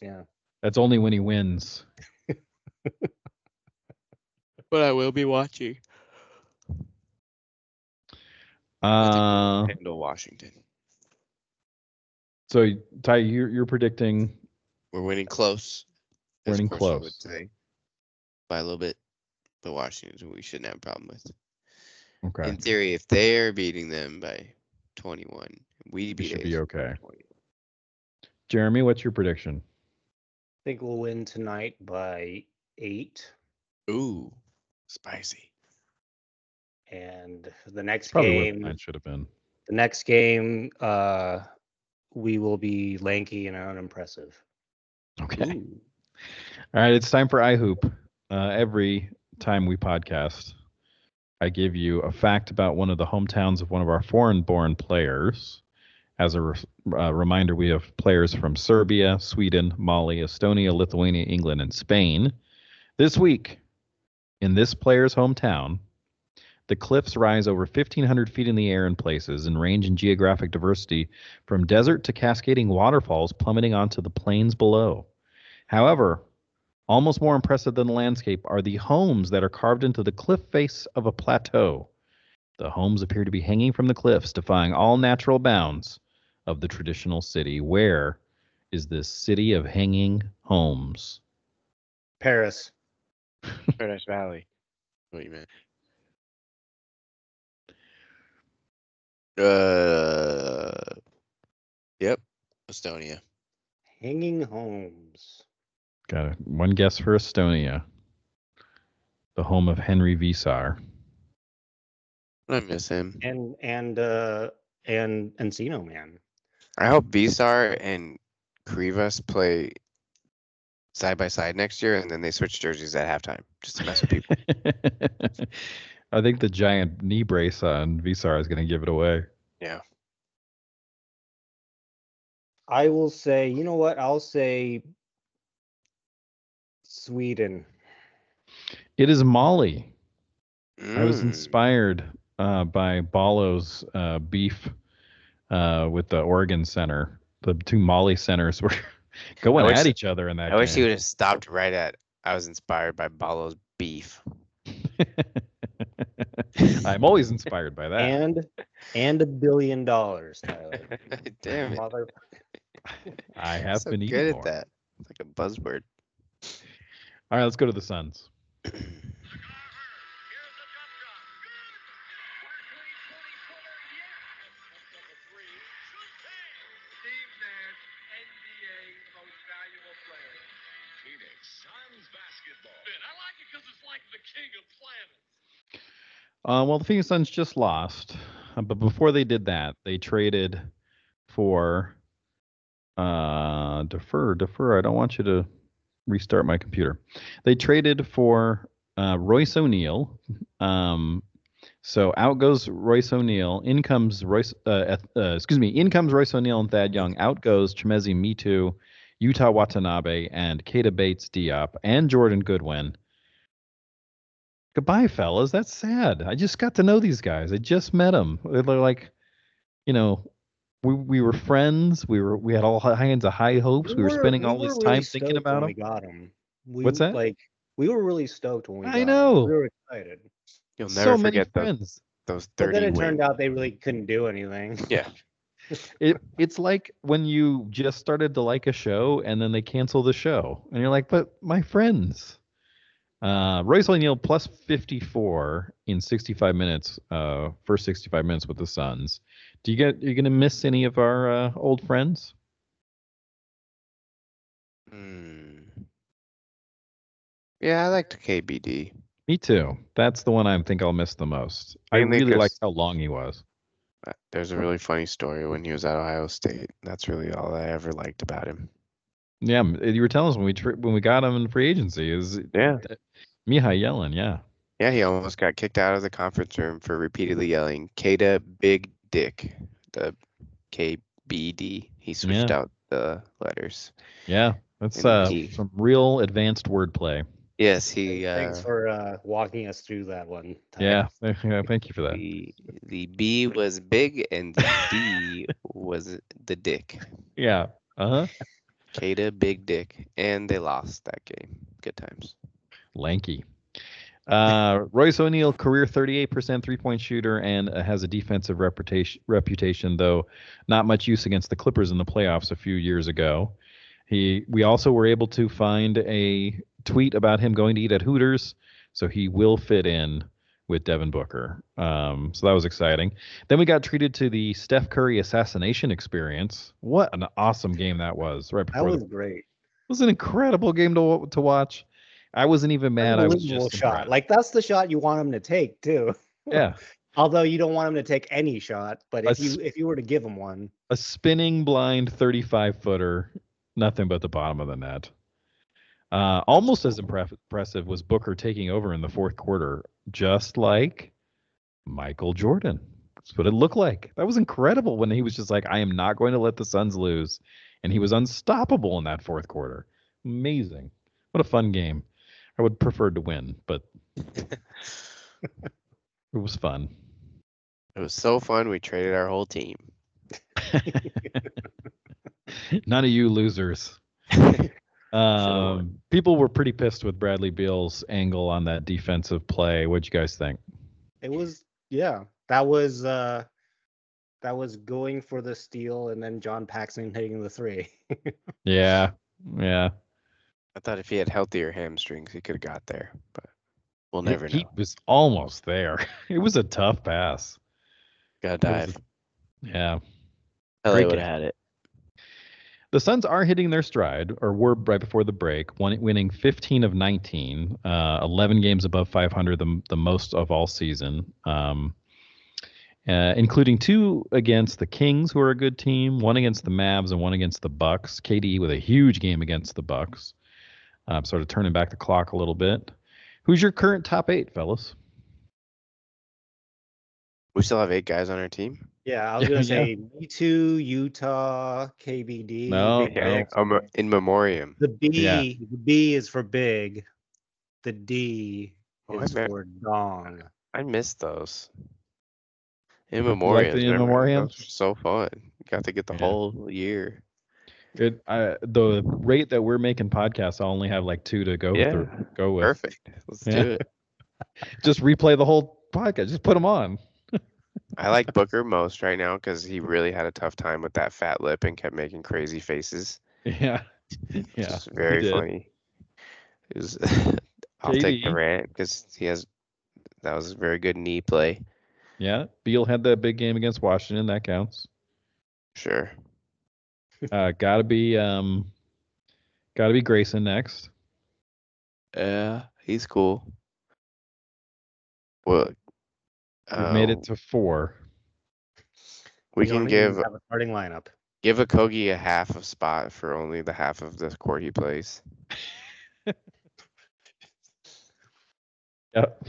Yeah. That's only when he wins. But I will be watching. Uh, Handle Washington. so Ty, you're you're predicting We're winning close. as Winning Corso would close. say, by a little bit. But Washingtons we shouldn't have a problem with. Okay. In theory, if they're beating them by 21, we We beat should be okay. Jeremy, what's your prediction? I think we'll win tonight by eight. Ooh, spicy. And the next Probably game, mine should have been. the next game, uh, we will be lanky and unimpressive. Okay. All right, it's time for iHoop. Uh, every time we podcast, I give you a fact about one of the hometowns of one of our foreign-born players. As a re- uh, reminder, we have players from Serbia, Sweden, Mali, Estonia, Lithuania, England, and Spain. This week, in this player's hometown, the cliffs rise over 1,500 feet in the air in places and range in geographic diversity from desert to cascading waterfalls plummeting onto the plains below. However, almost more impressive than the landscape are the homes that are carved into the cliff face of a plateau. The homes appear to be hanging from the cliffs, defying all natural bounds of the traditional city. Where is this city of hanging homes? Paris. Paradise Valley. Wait you meant? Uh, yep, Estonia. Hanging homes. Got it. one guess for Estonia, the home of Henri Veesaar. I miss him. And and uh and Encino man. I hope Veesaar and Krivas play side by side next year, and then they switch jerseys at halftime just to mess with people. I think the giant knee brace on Visar is going to give it away. yeah, I will say, you know what? I'll say Sweden. It is Mali. I was Mm. inspired uh, by Ballo's uh, beef uh, with the Oregon Center. The two Mali centers were going wish- at each other in that I wish he would have stopped right at. I was inspired by Ballo's beef. I'm always inspired by that. And and a billion dollars, Tyler. Damn it! Mother I have so been good eating at more. that. It's like a buzzword. All right, let's go to the Suns. Here's the jump shot. Barkley, 20-footer, yes. Puts up a three. Shooting. Steve Nash, NBA Most Valuable Player. Phoenix Suns basketball. I like it because it's like the king of planets. Uh, well, the Phoenix Suns just lost, uh, but before they did that, they traded for uh, defer, defer. I don't want you to restart my computer. They traded for uh, Royce O'Neal. Um, so out goes Royce O'Neal. In comes Royce. Uh, uh, excuse me. In comes Royce O'Neal and Thad Young. Out goes Chimezie Metu, Yuta Watanabe, and Keita Bates Diop, and Jordan Goodwin. Goodbye, fellas. That's sad. I just got to know these guys. I just met them. They're like, you know, we we were friends. We were we had all kinds of high hopes. We, were, spending all we this were time thinking about when them. We got him. We, What's that? Like we were really stoked when we. I got 'em. know. We were excited, You'll So never many forget the, friends. those but thirty then it turned out they really couldn't do anything. Yeah, It it's like when you just started to like a show and then they cancel the show and you're like, but my friends. Uh, Royce O'Neal plus 54 in 65 minutes. Uh, first 65 minutes with the Suns. Do you get? You're gonna miss any of our uh, old friends? Hmm. Yeah, I liked KBD. Me too. That's the one I think I'll miss the most. I Mainly really 'cause- liked how long he was. Uh, There's a really funny story when he was at Ohio State. That's really all I ever liked about him. Yeah, you were telling us when we tr- when we got him in free agency is Yeah. Mihai yelling, Yeah. Yeah, he almost got kicked out of the conference room for repeatedly yelling "Keita Big Dick," the KBD. He switched Yeah. out the letters. Yeah. That's uh, he- some real advanced wordplay. Yes, he. Uh, Thanks for uh, walking us through that one. Ty. Yeah. yeah, Thank you for that. the the B was big and the D was the dick. Yeah. Uh huh. Keita Big Dick, and they lost that game. Good times. Lanky. Uh, Royce O'Neal, career 38% three point shooter, and uh, has a defensive reputation, reputation, though not much use against the Clippers in the playoffs a few years ago. He, we also were able to find a tweet about him going to eat at Hooters, so he will fit in with Devin Booker. Um, so that was exciting. Then we got treated to the Steph Curry assassination experience. What an awesome game that was! Right that was the, it was an incredible game to to watch. I wasn't even mad. I was just shot. impressed. Like that's the shot you want him to take too. yeah, Although you don't want him to take any shot, but if A you if you were to give him one, a spinning blind 35 footer, nothing but the bottom of the net. Uh, almost as impre- impressive was Booker taking over in the fourth quarter, just like Michael Jordan. That's what it looked like. That was incredible when he was just like, I am not going to let the Suns lose. And he was unstoppable in that fourth quarter. Amazing. What a fun game. I would prefer to win, but it was fun. It was so fun. We traded our whole team. None of you losers. Um, people were pretty pissed with Bradley Beal's angle on that defensive play. What'd you guys think? it was yeah. That was uh that was going for the steal and then John Paxson hitting the three. Yeah, yeah. I thought if he had healthier hamstrings, he could have got there, but we'll never he know. He was almost there. It was a tough pass. Gotta It was- dive. Yeah. LA great would have had it. The Suns are hitting their stride, or were right before the break, winning 15 of 19, uh, 11 games above 500, the, the most of all season, um, uh, including two against the Kings, who are a good team, one against the Mavs, and one against the Bucks. KD with a huge game against the Bucks, uh, sort of turning back the clock a little bit. Who's your current top eight, fellas? We still have eight guys on our team. Yeah, I was gonna Yeah. say me too, Yuta, KBD. No, Big no. Okay, X. um, in memoriam. The B, Yeah. the B is for big. The D Oh, I is bet- for dong. I missed those. In You like memoriam. the in memoriams? So fun. Got to get the Yeah. whole year. It, I, the rate that we're making podcasts, I'll only have like two to go Yeah. through, go with. Perfect. Let's Yeah. do it. Just replay the whole podcast. Just put them on. I like Booker most right now because he really had a tough time with that fat lip and kept making crazy faces. Yeah. Yeah. very funny. It was, I'll take JD. Durant because he has that was a very good knee play. Yeah. Beal had that big game against Washington. That counts. Sure. Uh, gotta be, um, gotta be Grayson next. Yeah, he's cool. Well, We've made it oh. to four. we You can give have a starting lineup. give a Kogi a half of spot for only the half of the court he plays. Yep.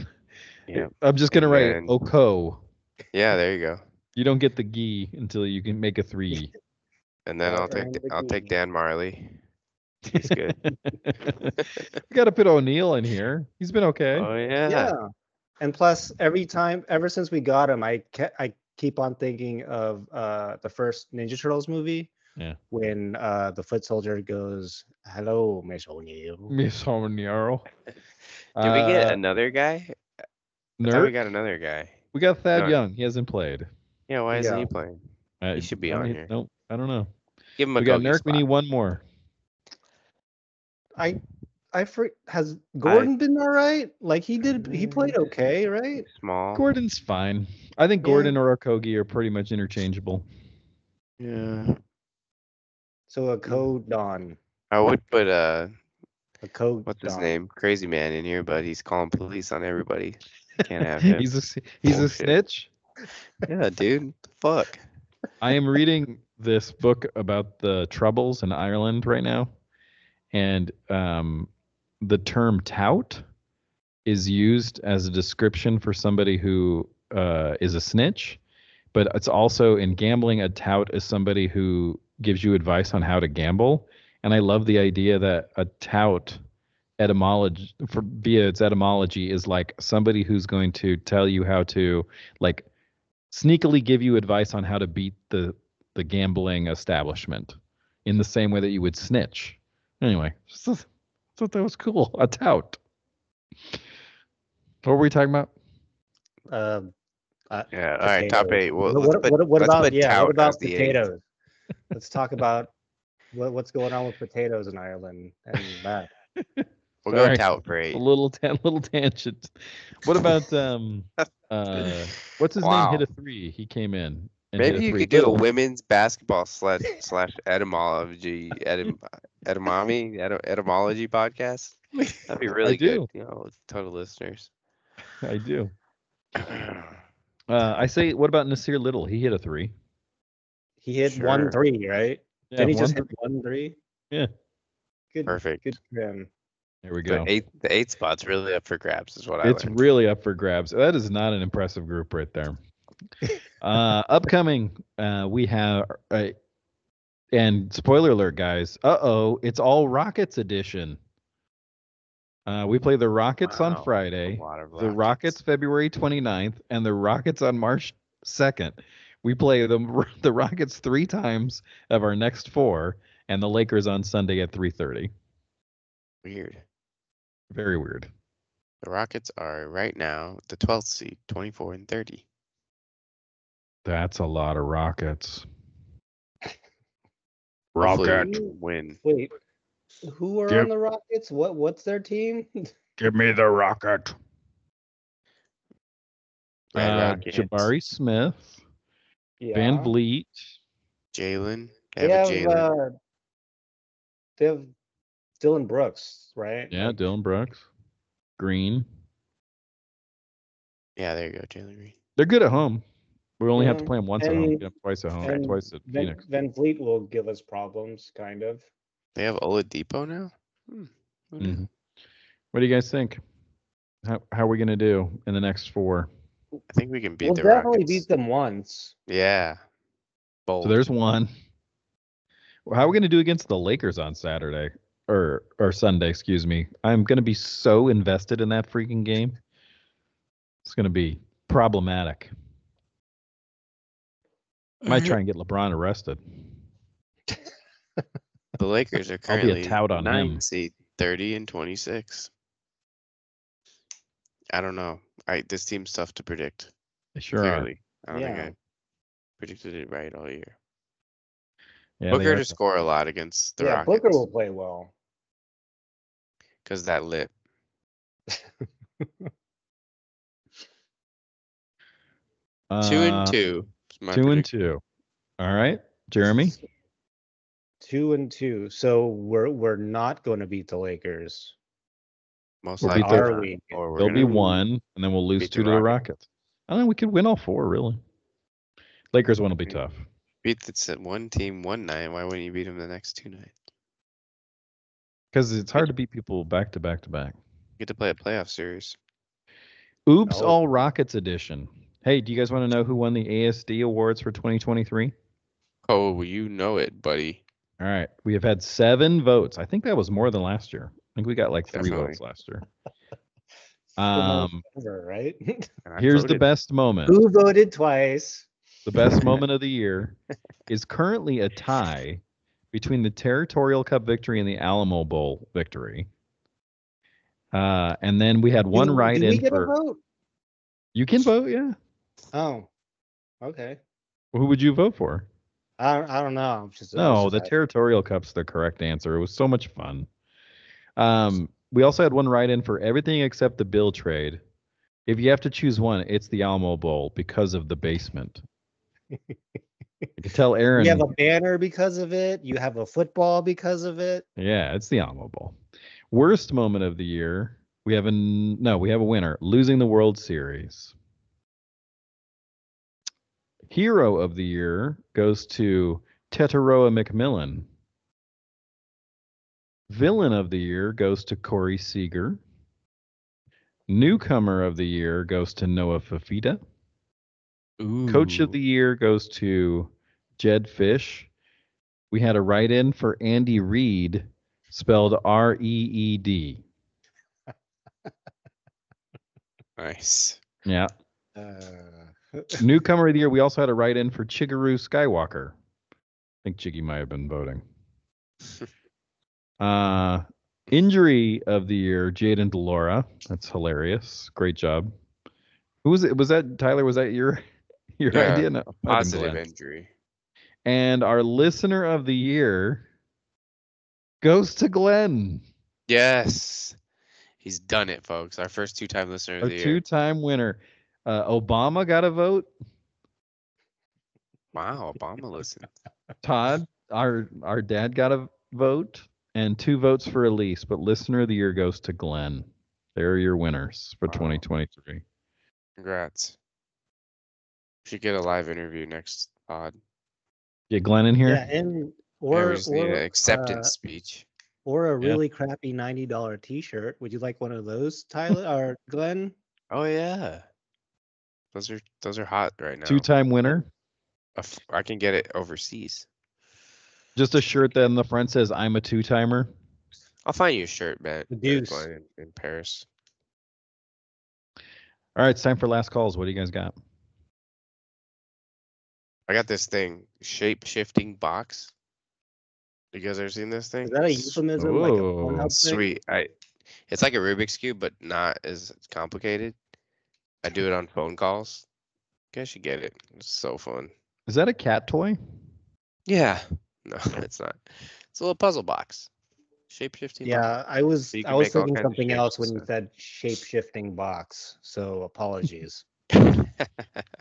Yeah. I'm just gonna write then- Oko. Yeah, there you go. You don't get the gi until you can make a three. And then I'll take Aaron I'll take Dan Marley. He's good. you got to put O'Neal in here. He's been okay. oh yeah. Yeah. And plus, every time, ever since we got him, I ke- I keep on thinking of uh the first Ninja Turtles movie. Yeah. When uh the foot soldier goes, "Hello, Miss O'Neill." Miss O'Neal. Did we get Uh, another guy? I thought we got another guy. We got Thad No. Young. He hasn't played. Yeah, why isn't he playing? Uh, He should be on need- here. Nope. I don't know. Give him a go. We got Kogi Nurk. We need one more. I I for, has Gordon been all right? Like he did, he played Mm. okay, right? small. Gordon's fine. I think Yeah. Gordon or Okogie are pretty much interchangeable. Yeah. So a code Don, I would put uh a code. what's his name? Crazy man in here, but he's calling police on everybody. Can't have him. he's a s- he's a Bullshit. snitch. yeah, dude. Fuck. I am reading this book about the troubles in Ireland right now, and um, the term tout is used as a description for somebody who uh, is a snitch, but it's also in gambling a tout is somebody who gives you advice on how to gamble. And I love the idea that a tout etymology for via its etymology is like somebody who's going to tell you how to like sneakily give you advice on how to beat the the gambling establishment in the same way that you would snitch. Anyway, thought that was cool. A tout. What were we talking about? Uh, uh, Yeah. All right. Top eight. Well, what, put, what, what about yeah? tout What about as potatoes? Let's talk about what, what's going on with potatoes in Ireland and that. We'll go Sorry. tout for eight. A little tan little tangent. What about um uh what's his Wow. name? Hit a three. He came in. Maybe you three. could do a women's basketball slash slash etymology etym, etymology etym, etymology podcast. That'd be really do. good. You know, with total listeners. I do. Uh, I say, what about Nassir Little? He hit a three. He hit Sure. one three, right? Yeah, Didn't he just one hit one three? Yeah. Good. Perfect. Good for him. There we The go. eight the eight spot's really up for grabs, is what I It's learned. really up for grabs. That is not an impressive group right there. uh, upcoming, uh, we have, uh, and spoiler alert, guys. Uh oh, it's all Rockets edition. Uh, we play the Rockets Wow, on Friday, of the Rockets February 29th, and the Rockets on March 2nd. We play the the Rockets three times of our next four, and the Lakers on Sunday at 3:30. Weird. Very weird. The Rockets are right now the 12th seed, 24 and 30. That's a lot of Rockets. Hopefully Rocket. we win. Wait, who are Yep. on the Rockets? What what's their team? Give me the rocket. Red Uh, Rockets. Jabari Smith, yeah. VanVleet. Jalen. They They have have, Jalen. uh, they have Dillon Brooks, right? Yeah, Like, Dillon Brooks. Green. yeah, there you go, Jalen Green. They're good at home. We only have to play them once at home. and- Get them twice at home, and twice at Van, Phoenix. VanVleet will give us problems, kind of. They have Oladipo now? Hmm. who knew? Mhm. What do you guys think? How how are we gonna do in the next four? I think we can beat them. We'll the definitely Rockets. beat them once. Yeah. Bold. So there's one. Well, How are we going to do against the Lakers on Saturday or or Sunday? Excuse me. I'm going to be so invested in that freaking game. It's going to be problematic. Might try and get LeBron arrested. the Lakers are I'll be a currently tout on nine him. seed, thirty and twenty six. I don't know. I this team's tough to predict. They sure are. clearly, I don't Yeah. think I predicted it right all year. Yeah, they Booker are to tough. score a lot against the yeah, Rockets Booker will play well. because that lit. Two Uh, and two. is my Two and two. All right, Jeremy. Two and two. So we're we're not going to beat the Lakers. Most We'll likely, Are we? There'll be one, and then we'll lose two the to the Rockets. Rockets. I don't. We could win all four, really. Lakers one will be Mm. tough. beat the one team one night. Why wouldn't you beat them the next two nights? Because it's hard to beat people back to back to back. You get to play a playoff series. Oops, No. all Rockets edition. Hey, do you guys want to know who won the ASD awards for 2023? Oh, you know it, buddy. All right, we have had seven votes. I think that was more than last year. I think we got like three Definitely. votes last year. Um, ever, right? I here's the best moment. Who voted twice? The best moment of the year is currently a tie between the Territorial Cup victory and the Alamo Bowl victory. Uh, and then we had one Do- write in for. You can vote, yeah. Oh, okay. Who would you vote for? I don't, I don't know. I'm just No, the. Territorial Cup's the correct answer. It was so much fun. Um, we also had one write in for everything except the bill trade. If you have to choose one, it's the Alamo Bowl because of the basement. I could tell Aaron. You have a banner because of it. You have a football because of it. Yeah, it's the Alamo Bowl. Worst moment of the year. We have a no. We have a winner. Losing the World Series. Hero of the year goes to Tetairoa McMillan. Villain of the year goes to Corey Seager. Newcomer of the year goes to Noah Fifita. Coach of the year goes to Jedd Fisch. We had a write in for Andy Reid, spelled R E E D. Nice. Yeah. Uh, Newcomer of the year, we also had a write in for Chigaru Skywalker. I think Chiggy might have been voting. Uh, injury of the year, Jayden de Laura. That's hilarious. Great job. Who was it? Was that Tyler? Was that your your Yeah, idea? No, might have been Positive injury. And our listener of the year goes to Glenn, Yes. He's done it, folks. Our first two time listener of the year. two-time winner. Uh, Obama got a vote. Wow, Obama listened. Todd, our our dad got a vote, and two votes for Elise. But listener of the year goes to Glenn. They're your winners for Wow. 2023. Congrats. Should get a live interview next pod. Get Glenn in here. yeah, and or we just need or an acceptance uh, speech. or a Yeah. really crappy ninety dollar T-shirt. Would you like one of those, Tyler or Glenn? Oh yeah. Those are those are hot right now. Two-time winner. A f- I can get it overseas. Just a shirt that in the front says "I'm a two-timer." I'll find you a shirt, man. Deuce. In, in Paris. All right, it's time for last calls. What do you guys got? I got this thing, shape shifting box. You guys ever seen this thing? Is that a S- euphemism? Like a Pornhub thing? Sweet. I it's like a Rubik's cube, but not as complicated. I do it on phone calls. You guys should get it. It's so fun. Is that a cat toy? Yeah. No, it's not. It's a little puzzle box. Shape shifting. Yeah, I was So I was make thinking something else when you said shape shifting box. So apologies.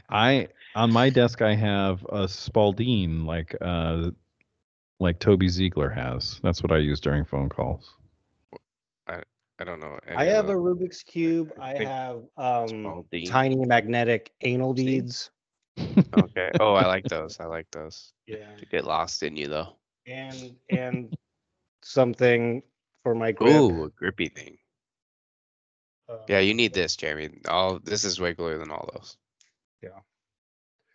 I on my desk I have a Spalding like uh like Toby Ziegler has. That's what I use during phone calls. I don't know. I any of have a them. Rubik's cube. I Big have um Spalding. tiny magnetic anal beads. Okay. Oh, I like those. I like those. Yeah. To get lost in you though. And and something for my grip. Ooh, a grippy thing. Uh, Yeah, you need this, Jeremy. All this is way cooler than all those. Yeah.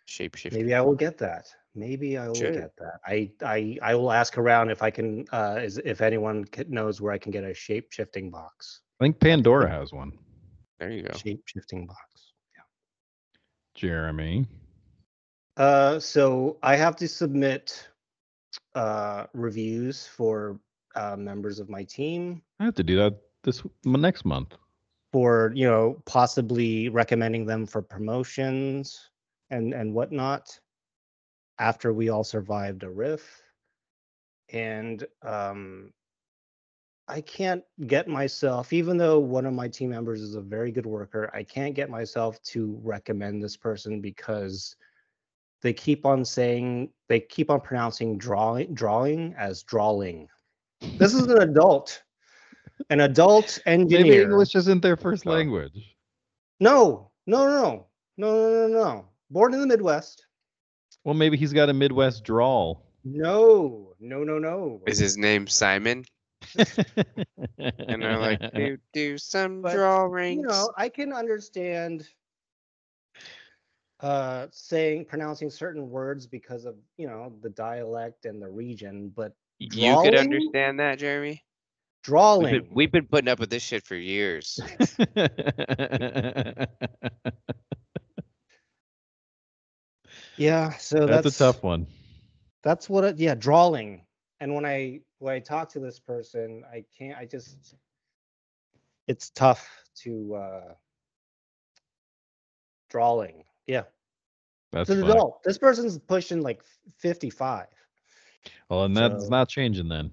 Shape shift. Maybe I will get that. Maybe I will Sure. get that. I, I I will ask around if I can uh is if anyone knows where I can get a shape shifting box. I think Pandora has one. There you go. Shape shifting box. Yeah. Jeremy. Uh, so I have to submit uh reviews for uh members of my team I have to do that this next month. for you know possibly recommending them for promotions and and whatnot after we all survived a RIF and um i can't get myself even though one of my team members is a very good worker i can't get myself to recommend this person because they keep on saying they keep on pronouncing drawing drawing as drawing this is an adult an adult engineer Maybe English isn't their first Oh. language. no, no, no, no, no, no, no. Born in the Midwest. Well, maybe he's got a Midwest drawl. No, no, no, no. Is his name Simon? And they're like, do do some But, drawings. you know, I can understand uh saying pronouncing certain words because of you know the dialect and the region, but you could understand that, Jeremy. We've been, we've been putting up with this shit for years. yeah, so that's, that's a tough one. That's what it yeah, drawing. And when I when I talk to this person, I can't I just it's tough to uh drawing. Yeah. That's an adult. This person's pushing like 55. Well, and that's So- not changing then.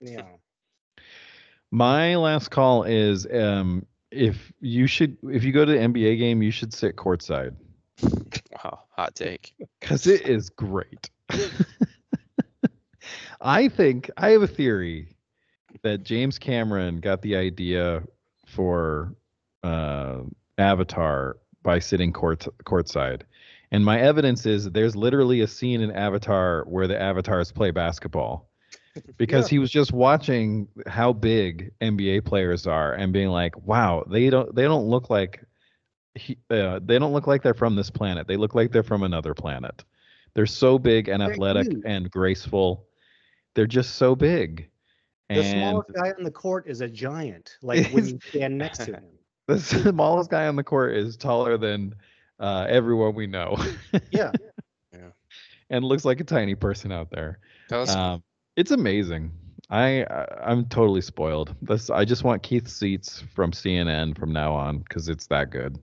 Yeah. My last call is um if you should if you go to the NBA game, you should sit courtside Wow, hot take. because it is great. I think I have a theory that James Cameron got the idea for uh, Avatar by sitting court courtside, and my evidence is that there's literally a scene in Avatar where the avatars play basketball because he was just watching how big NBA players are and being like, "Wow, they don't they don't look like he, uh, they don't look like they're from this planet. They look like they're from another planet. They're so big and They're athletic huge. and graceful. They're just so big." The And smallest guy on the court is a giant. Like when you stand next to him. the smallest guy on the court is taller than uh, everyone we know, Yeah. Yeah. And looks like a tiny person out there. Tell us. Um, it's amazing. I, I I'm totally spoiled. This I just want Keith Seats from CNN from now on because it's that good.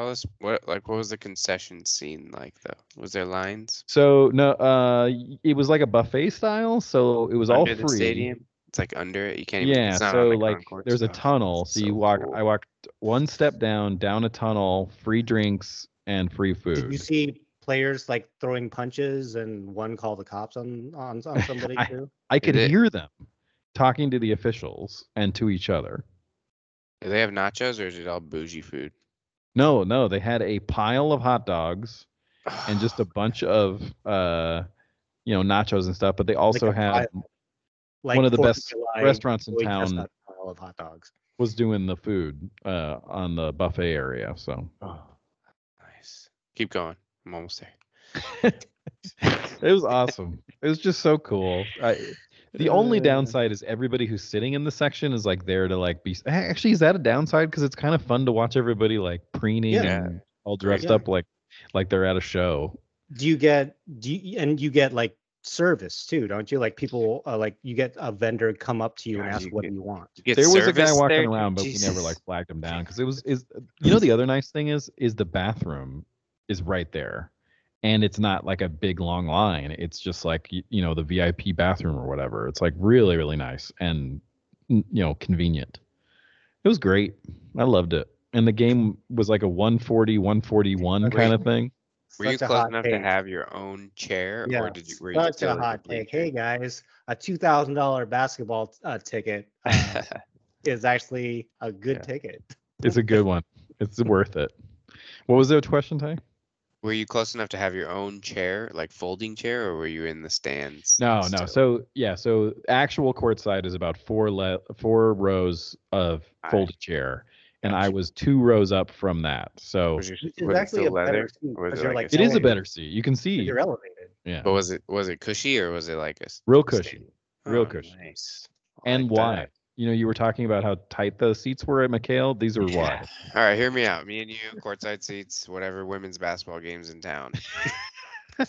Tell us what like what was the concession scene like though? Was there lines So no, uh, it was like a buffet style. So it was all free. the stadium? It's like under it. You can't even. Yeah. it's not So the like concourse. there's a tunnel. So, so you walk. cool. I walked one step down, down a tunnel, free drinks and free food. Did you see players like throwing punches and one call the cops on on, on somebody I- too? I could it- hear them talking to the officials and to each other. Do they have nachos or is it all bougie food? No, no, they had a pile of hot dogs and just a bunch of uh you know nachos and stuff, but they also a had. Like one of the best July restaurants in town pile of hot dogs. was doing the food uh on the buffet area. So nice. Keep going. I'm almost there. it was awesome. It was just so cool. I, the only Uh, downside is everybody who's sitting in the section is like there to like be. Actually, is that a downside? Because it's kind of fun to watch everybody like preening Yeah. and all dressed Yeah. up like like they're at a show. Do you get do you, and you get like service too, don't you? Like people uh, like you get a vendor come up to you and ask you what get- do you want? You there was a guy walking there? around, but we never like flagged him down because it was is you know the other nice thing is is the bathroom is right there, and it's not like a big long line. It's just like y- you know the VIP bathroom or whatever. It's like really really nice and you know convenient. It was great. I loved it. And the game was like a 140 141 kind of thing. Were you Such a close enough take. to have your own chair, Yeah, or did you? Were you Such a hot complete take. Hey guys, a two thousand dollar basketball uh, ticket uh, is actually a good Yeah. ticket. It's a good one. It's worth it. What was the question, Ty? Were you close enough to have your own chair, like folding chair, or were you in the stands? No, no. So yeah, so actual court side is about four le- four rows of Aye. folded chair, and I was two rows up from that. So Was, your, was actually still a better seat Or was 'cause it like like, a it is a better seat. You can see. You're elevated. Yeah, But was it was it cushy or was it like a real stay- cushy. Real Oh, cushy. Nice. I And like wide. that. You know, you were talking about how tight the seats were at McKale. These are Yeah. wide. All right, hear me out. Me and you, courtside seats, whatever women's basketball games in town.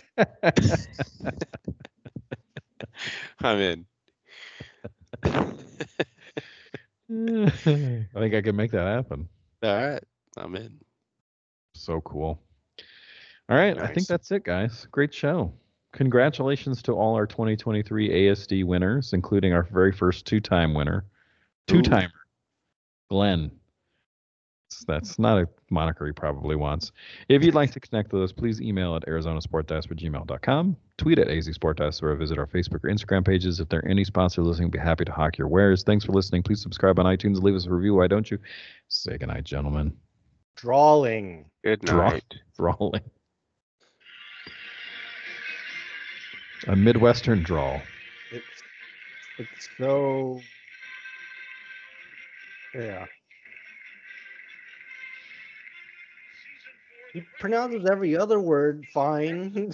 I'm in. I think I can make that happen. All right, I'm in. So cool. All right, I think that's it, guys. Great show. Congratulations to all our 2023 ASD winners, including our very first two-time winner, two-timer, Glenn. That's not a moniker he probably wants. If you'd like to connect with us, please email at arizonasportdesk@gmail.com, tweet at azsportdesk, or visit our Facebook or Instagram pages. If there are any sponsors listening, be happy to hawk your wares. Thanks for listening. Please subscribe on iTunes. Leave us a review. Why don't you? Say goodnight, gentlemen. Drawing. Good Draw- night. Drawling. A Midwestern drawl. It's it's so yeah. He pronounces every other word fine.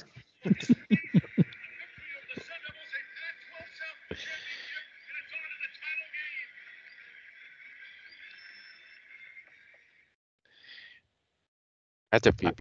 At the people.